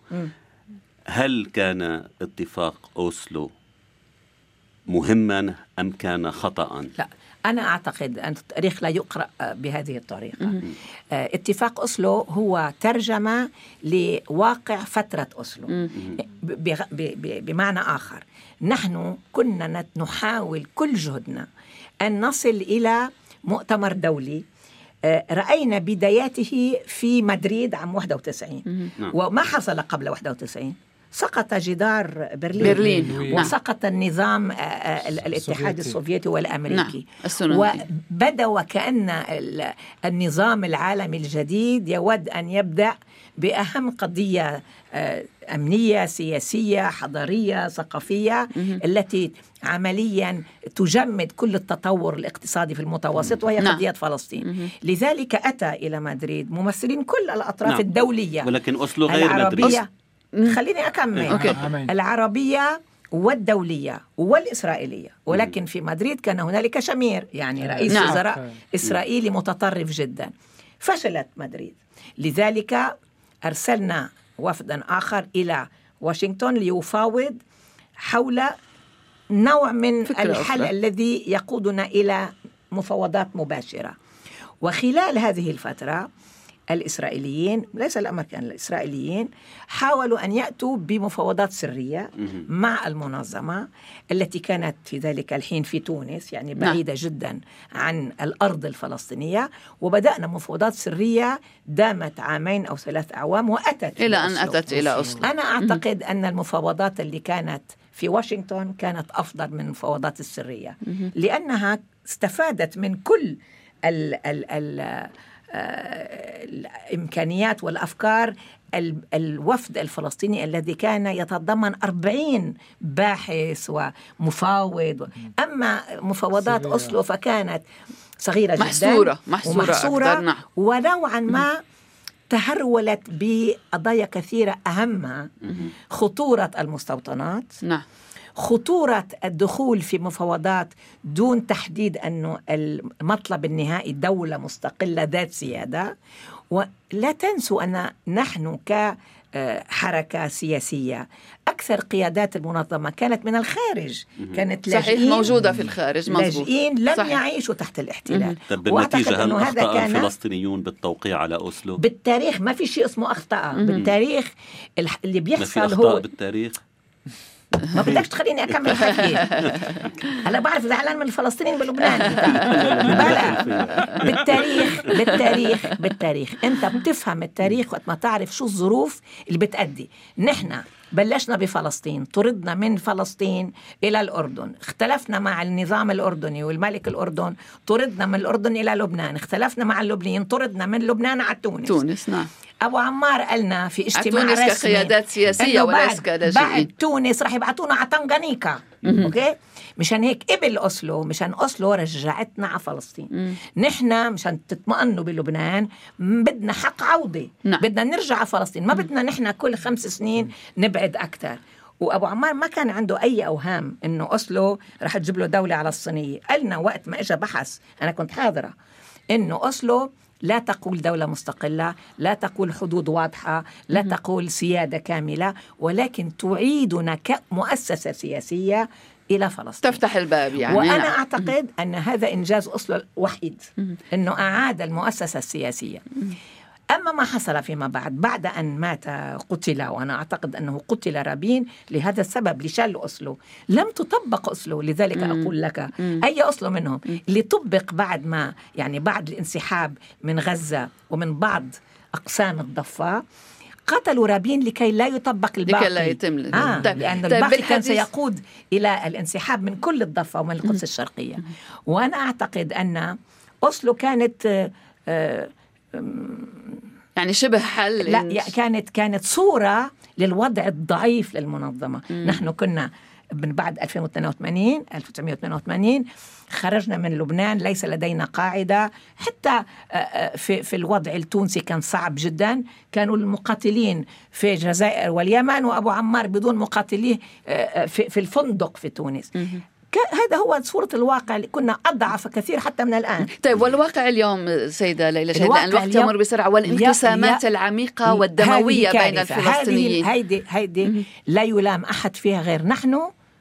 هل كان اتفاق أوسلو مهما أم كان خطأ لا. أنا أعتقد أن التاريخ لا يقرأ بهذه الطريقة. آه، اتفاق أسلو هو ترجمة لواقع فترة أسلو بمعنى آخر. نحن كنا نحاول كل جهدنا أن نصل إلى مؤتمر دولي. آه، رأينا بداياته في مدريد عام 91 نعم. وما حصل قبل 91 سقط جدار برلين, برلين. وسقط النظام آه، آه، الاتحاد السوفيتي والأمريكي. نعم. وبدأ وكأن النظام العالمي الجديد يود أن يبدأ بأهم قضية آه، أمنية سياسية حضارية ثقافية التي عمليا تجمد كل التطور الاقتصادي في المتوسط وهي نعم. قضية فلسطين. لذلك أتى إلى مدريد ممثلين كل الأطراف نعم. الدولية ولكن اسلو غير مدريد. خليني أكمل. أوكي. العربية والدولية والإسرائيلية ولكن في مدريد كان هنالك شمير يعني رئيس نعم. وزراء إسرائيلي متطرف جدا. فشلت مدريد. لذلك أرسلنا وفدا آخر إلى واشنطن ليفاوض حول نوع من الحل أخرى. الذي يقودنا إلى مفاوضات مباشرة. وخلال هذه الفترة الإسرائيليين ليس الأمريكان الإسرائيليين حاولوا أن يأتوا بمفاوضات سرية مع المنظمة التي كانت في ذلك الحين في تونس يعني نعم. بعيدة جدا عن الأرض الفلسطينية وبدأنا مفاوضات سرية دامت عامين أو ثلاث أعوام وأتت إلى أن أتت إلى أوسلو أنا أعتقد أن المفاوضات اللي كانت في واشنطن كانت أفضل من المفاوضات السرية لأنها استفادت من كل ال ال ال الإمكانيات والأفكار الوفد الفلسطيني الذي كان يتضمن أربعين باحث ومفاوض. أما مفاوضات أوسلو فكانت صغيرة جدا محصورة محصورة, محصورة نعم. ونوعا ما تهرولت بقضايا كثيرة أهمها خطورة المستوطنات. نعم. خطورة الدخول في مفاوضات دون تحديد أنه المطلب النهائي دولة مستقلة ذات سيادة. ولا تنسوا أن نحن ك حركة سياسية أكثر قيادات المنظمة كانت من الخارج كانت صحيح موجودة في الخارج مزبوط. لاجئين لم صحيح. يعيشوا تحت الاحتلال. طب بالنتيجة هل أخطأ الفلسطينيون بالتوقيع على أوسلو؟ بالتاريخ ما في شيء اسمه أخطأ. بالتاريخ اللي بيحصل ما في أخطاء هو بالتاريخ؟ ما بدكش تخليني أكمل حكي. هلا بعرف زعلان من الفلسطينيين بلبنان بلا بالتاريخ بالتاريخ بالتاريخ. أنت بتفهم التاريخ وقت ما تعرف شو الظروف اللي بتأدي. نحن بلشنا بفلسطين طردنا من فلسطين إلى الأردن اختلفنا مع النظام الأردني والملك الأردن طردنا من الأردن إلى لبنان اختلفنا مع اللبنانيين طردنا من لبنان على تونس. تونس نعم. أبو عمار قالنا في اجتماع تونس رسمي كقيادات سياسية وليس كلاجئين. بعد تونس رح يبعثونا على طنجانيكا okay؟ مشان هيك قبل أوسلو مشان أوسلو رجعتنا على فلسطين. نحن مشان تطمئنوا بلبنان بدنا حق عودة. نعم. بدنا نرجع على فلسطين. ما بدنا نحن كل خمس سنين نبعد أكثر وأبو عمار ما كان عنده أي أوهام إنه أوسلو رح تجيب له دولة على الصينية. قالنا وقت ما اجى بحث أنا كنت حاضرة إنه أوسلو لا تقول دولة مستقلة لا تقول حدود واضحة لا تقول سيادة كاملة ولكن تعيدنا كمؤسسة سياسية إلى فلسطين تفتح الباب يعني وأنا نعم. أعتقد أن هذا إنجاز أصله الوحيد أنه أعاد المؤسسة السياسية أما ما حصل فيما بعد بعد أن مات قتل وأنا أعتقد أنه قتل رابين لهذا السبب لشل أسلو لم تطبق أسلو لذلك مم. أقول لك مم. أي أسلو منهم. اللي طبق بعد ما يعني بعد الانسحاب من غزة ومن بعض أقسام الضفة قتلوا رابين لكي لا يطبق الباقي. لكي لا يتم آه طيب لأن طيب الباقي كان سيقود إلى الانسحاب من كل الضفة ومن القدس الشرقية. وأنا أعتقد أن أوسلو كانت آه, آه، يعني شبه حل لا كانت كانت صورة للوضع الضعيف للمنظمة. مم. نحن كنا من بعد 2082 1982 خرجنا من لبنان ليس لدينا قاعدة. حتى آه، آه، في, في الوضع التونسي كان صعب جدا. كانوا المقاتلين في الجزائر واليمن وأبو عمار بدون مقاتليه آه، في, في الفندق في تونس. هذا هو صورة الواقع اللي كنا أضعف كثير حتى من الآن. طيب والواقع اليوم سيدة ليلى شهيد لأن الوقت يمر بسرعة والانقسامات العميقة والدموية بين الفلسطينيين. هيدي هيدي لا يلام أحد فيها غير نحن.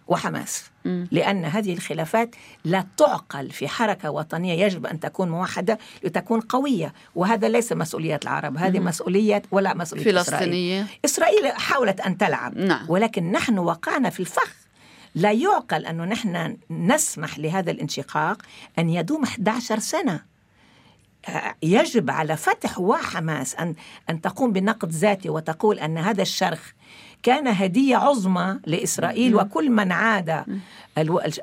وحماس. لأن هذه الخلافات لا تعقل في حركة وطنية يجب أن تكون موحدة لتكون قوية وهذا ليس مسؤولية العرب هذه مسؤولية ولا مسؤولية فلسطينية. إسرائيل إسرائيل حاولت أن تلعب نعم. ولكن نحن وقعنا في الفخ. لا يعقل أنه نحن نسمح لهذا الانشقاق أن يدوم 11 سنة. يجب على فتح وحماس أن أن تقوم بنقد ذاتي وتقول أن هذا الشرخ كان هدية عظمى لإسرائيل وكل من عاد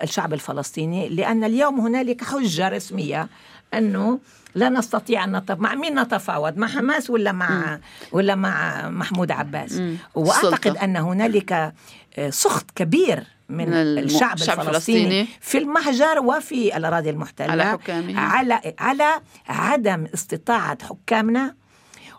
الشعب الفلسطيني لأن اليوم هنالك حجة رسمية أنه لا نستطيع أن نتف... مع مين نتفاوض؟ مع حماس ولا مع ولا مع محمود عباس؟ وأعتقد أن هنالك سخط كبير من الشعب الفلسطيني في المهجر وفي الأراضي المحتلة على حكامه. على على عدم استطاعة حكامنا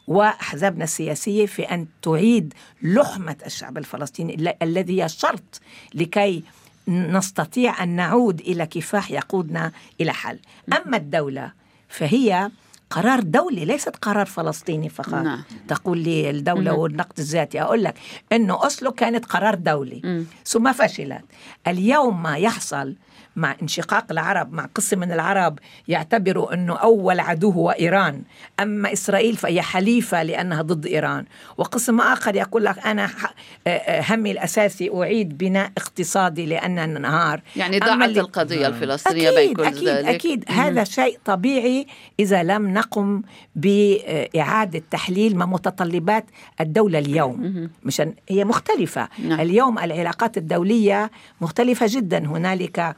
وأحزابنا السياسية في أن تعيد لحمة الشعب الفلسطيني الذي هي شرط لكي نستطيع أن نعود إلى كفاح يقودنا إلى حل. أما الدولة فهي قرار دولي ليست قرار فلسطيني فقط. نعم. تقول لي الدولة مم. والنقد الذاتي. أقول لك أنه أوسلو كانت قرار دولي. مم. ثم فشلت. اليوم ما يحصل مع انشقاق العرب مع قسم من العرب يعتبروا أنه أول عدو هو إيران. أما إسرائيل فهي حليفة لأنها ضد إيران. وقسم آخر يقول لك أنا همي الأساسي أعيد بناء اقتصادي لأن النهار. يعني ضاعت القضية الفلسطينية أكيد بين كل أكيد ذلك. أكيد. مم. هذا شيء طبيعي إذا لم نقم بإعادة تحليل ما متطلبات الدولة اليوم. مشان هي مختلفة. نعم. اليوم العلاقات الدولية مختلفة جدا. هنالك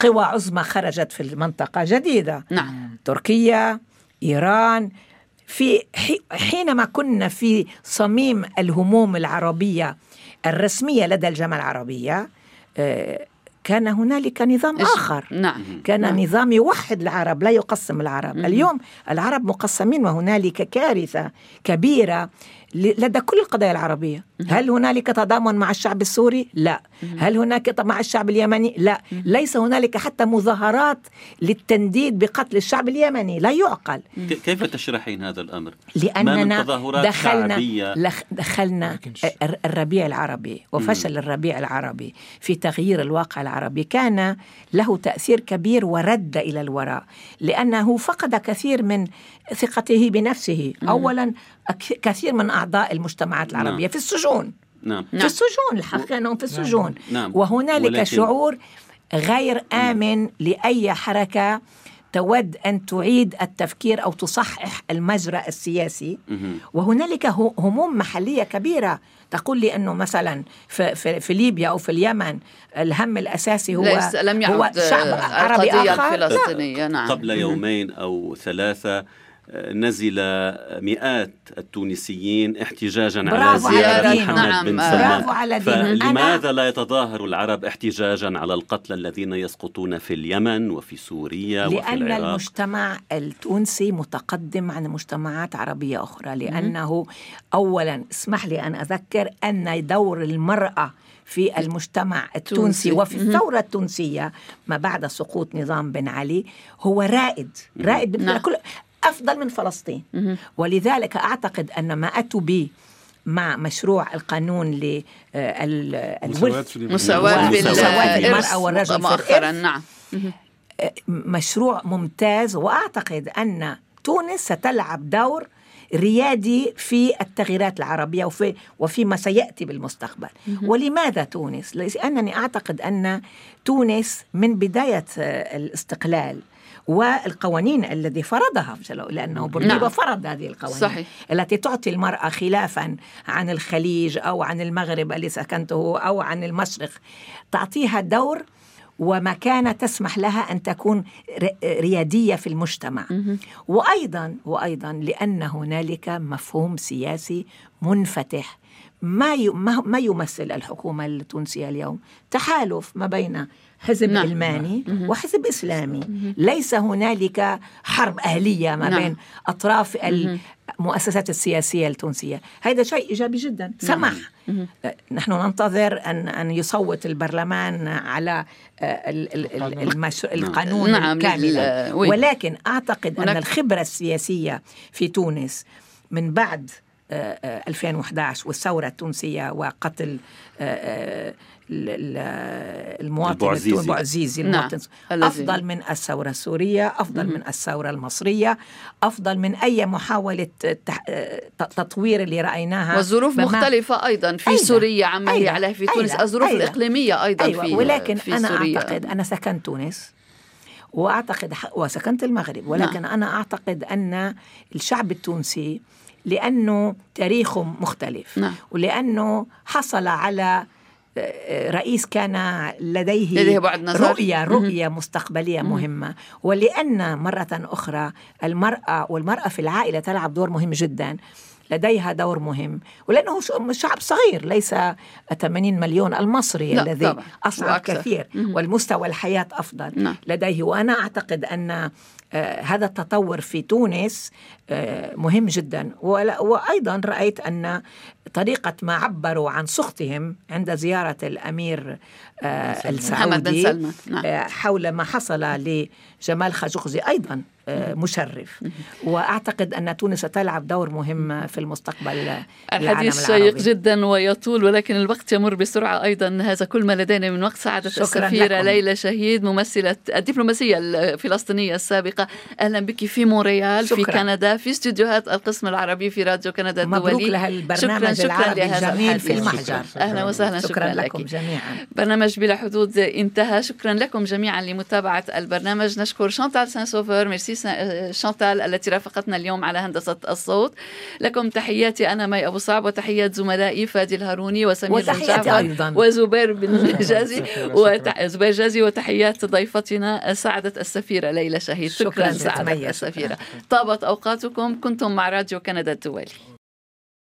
قوى عظمى خرجت في المنطقة جديدة. نعم. تركيا إيران. في حينما كنا في صميم الهموم العربية الرسمية لدى الجامعة العربية آه، كان هنالك نظام آخر نعم. كان نعم. نظام يوحد العرب لا يقسم العرب مم. اليوم العرب مقسمين وهنالك كارثة كبيرة لدى كل القضايا العربية هل هنالك تضامن مع الشعب السوري؟ لا. هل هناك مع الشعب اليمني؟ لا. ليس هنالك حتى مظاهرات للتنديد بقتل الشعب اليمني. لا يعقل. كيف تشرحين هذا الأمر؟ لأننا دخلنا دخلنا الربيع العربي وفشل الربيع العربي في تغيير الواقع العربي. كان له تأثير كبير ورد إلى الوراء لأنه فقد كثير من ثقته بنفسه. أولا كثير من أعضاء المجتمعات العربية نعم. في السجون. نعم. في السجون الحقيقة أنهم في نعم. السجون نعم. وهنالك ولكن... شعور غير آمن لأي حركة تود أن تعيد التفكير أو تصحح المجرى السياسي وهنالك هموم محلية كبيرة تقول لي أنه مثلا في, في, في ليبيا أو في اليمن الهم الأساسي هو ليس لم يعد هو شعب عربي آخر الفلسطينية نعم. قبل يومين أو ثلاثة نزل مئات التونسيين احتجاجا على زيارة محمد نعم. بن سلمان. على فلماذا لا يتظاهر العرب احتجاجا على القتلى الذين يسقطون في اليمن وفي سوريا لأن وفي العراق؟ لأن المجتمع التونسي متقدم عن مجتمعات عربية أخرى. لأنه أولا اسمح لي أن أذكر أن دور المرأة في المجتمع التونسي وفي الثورة التونسية ما بعد سقوط نظام بن علي هو رائد. رائد نعم. كل أفضل من فلسطين. ولذلك أعتقد أن ما أتوا به مع مشروع القانون للورث مساواة المرأة والرجل مؤخرا نعم. آه، مشروع ممتاز وأعتقد أن تونس ستلعب دور ريادي في التغييرات العربية وفي وفيما سيأتي بالمستقبل. ولماذا تونس؟ لأنني أعتقد أن تونس من بداية الاستقلال والقوانين الذي فرضها لأنه بورقيبة نعم. فرض هذه القوانين صحيح. التي تعطي المرأة خلافا عن الخليج أو عن المغرب اللي سكنته أو عن المشرق تعطيها دور ومكانة تسمح لها أن تكون ريادية في المجتمع وأيضا وأيضا لأن هنالك مفهوم سياسي منفتح ما ما يمثل الحكومة التونسية اليوم تحالف ما بين حزب نعم. علماني نعم. وحزب إسلامي ليس هنالك حرب أهلية ما نعم. بين أطراف المؤسسات السياسية التونسية هذا شيء إيجابي جدا نعم. سمح نحن ننتظر أن أن يصوت البرلمان على آه،. نعم. القانون نعم. الكامل ولكن أعتقد أن الخبرة السياسية في تونس من بعد 2011 والثورة التونسية وقتل المواطن البوعزيزي المواطن نعم. أفضل من الثورة السورية أفضل من الثورة المصرية أفضل من أي محاولة تطوير اللي رأيناها والظروف مختلفة أيضا في أيضا. سوريا عما هي عليه في تونس أيضا. الظروف أيضا. الإقليمية أيضا أيوة. في ولكن في أنا سوريا. أعتقد أنا سكنت تونس وأعتقد وسكنت المغرب ولكن نعم. أنا أعتقد أن الشعب التونسي لأنه تاريخه مختلف. نعم. ولأنه حصل على آه، رئيس كان لديه, لديه بعد نظر. رؤية رؤية مستقبلية مهمة. ولأن مرة أخرى المرأة والمرأة في العائلة تلعب دور مهم جدا. لديها دور مهم ولأنه شعب صغير ليس 80 مليون المصري الذي أصعب كثير والمستوى الحياة أفضل. نعم. لديه وأنا أعتقد أن آه هذا التطور في تونس آه مهم جدا. وأيضا رأيت أن طريقة ما عبروا عن سخطهم عند زيارة الأمير السعودي نعم. آه حول ما حصل لجمال خاشقجي أيضا آه، مشرف. وأعتقد أن تونس ستلعب دور مهم في المستقبل الحديث شيق جدا ويطول ولكن الوقت يمر بسرعة أيضا. هذا كل ما لدينا من وقت سعادة السفيرة لكم. ليلى شهيد ممثلة الدبلوماسية الفلسطينية السابقة. أهلا بك في مونريال في كندا في استديوهات القسم العربي في راديو كندا الدولي. مبروك لها البرنامج شكرا شكرا لهذا الجميل في المهجر. أهلا وسهلا شكرا, شكرا لكم لك. جميعا. برنامج بلا حدود انتهى. شكرا لكم جميعا لمتابعة البرنامج. نشكر شانتال سان سوفر ميرسي شانتال التي رافقتنا اليوم على هندسة الصوت. لكم تحياتي أنا مي أبو صعب وتحيات زملائي فادي الهاروني وسمير بن جعفر وزبير بن جازي زبير جازي وتحيات ضيفتنا سعدة السفيرة ليلى شهيد. شكرا, شكرا سعادة السفيرة. طابت أوقاتكم. كنتم مع راديو كندا الدولي.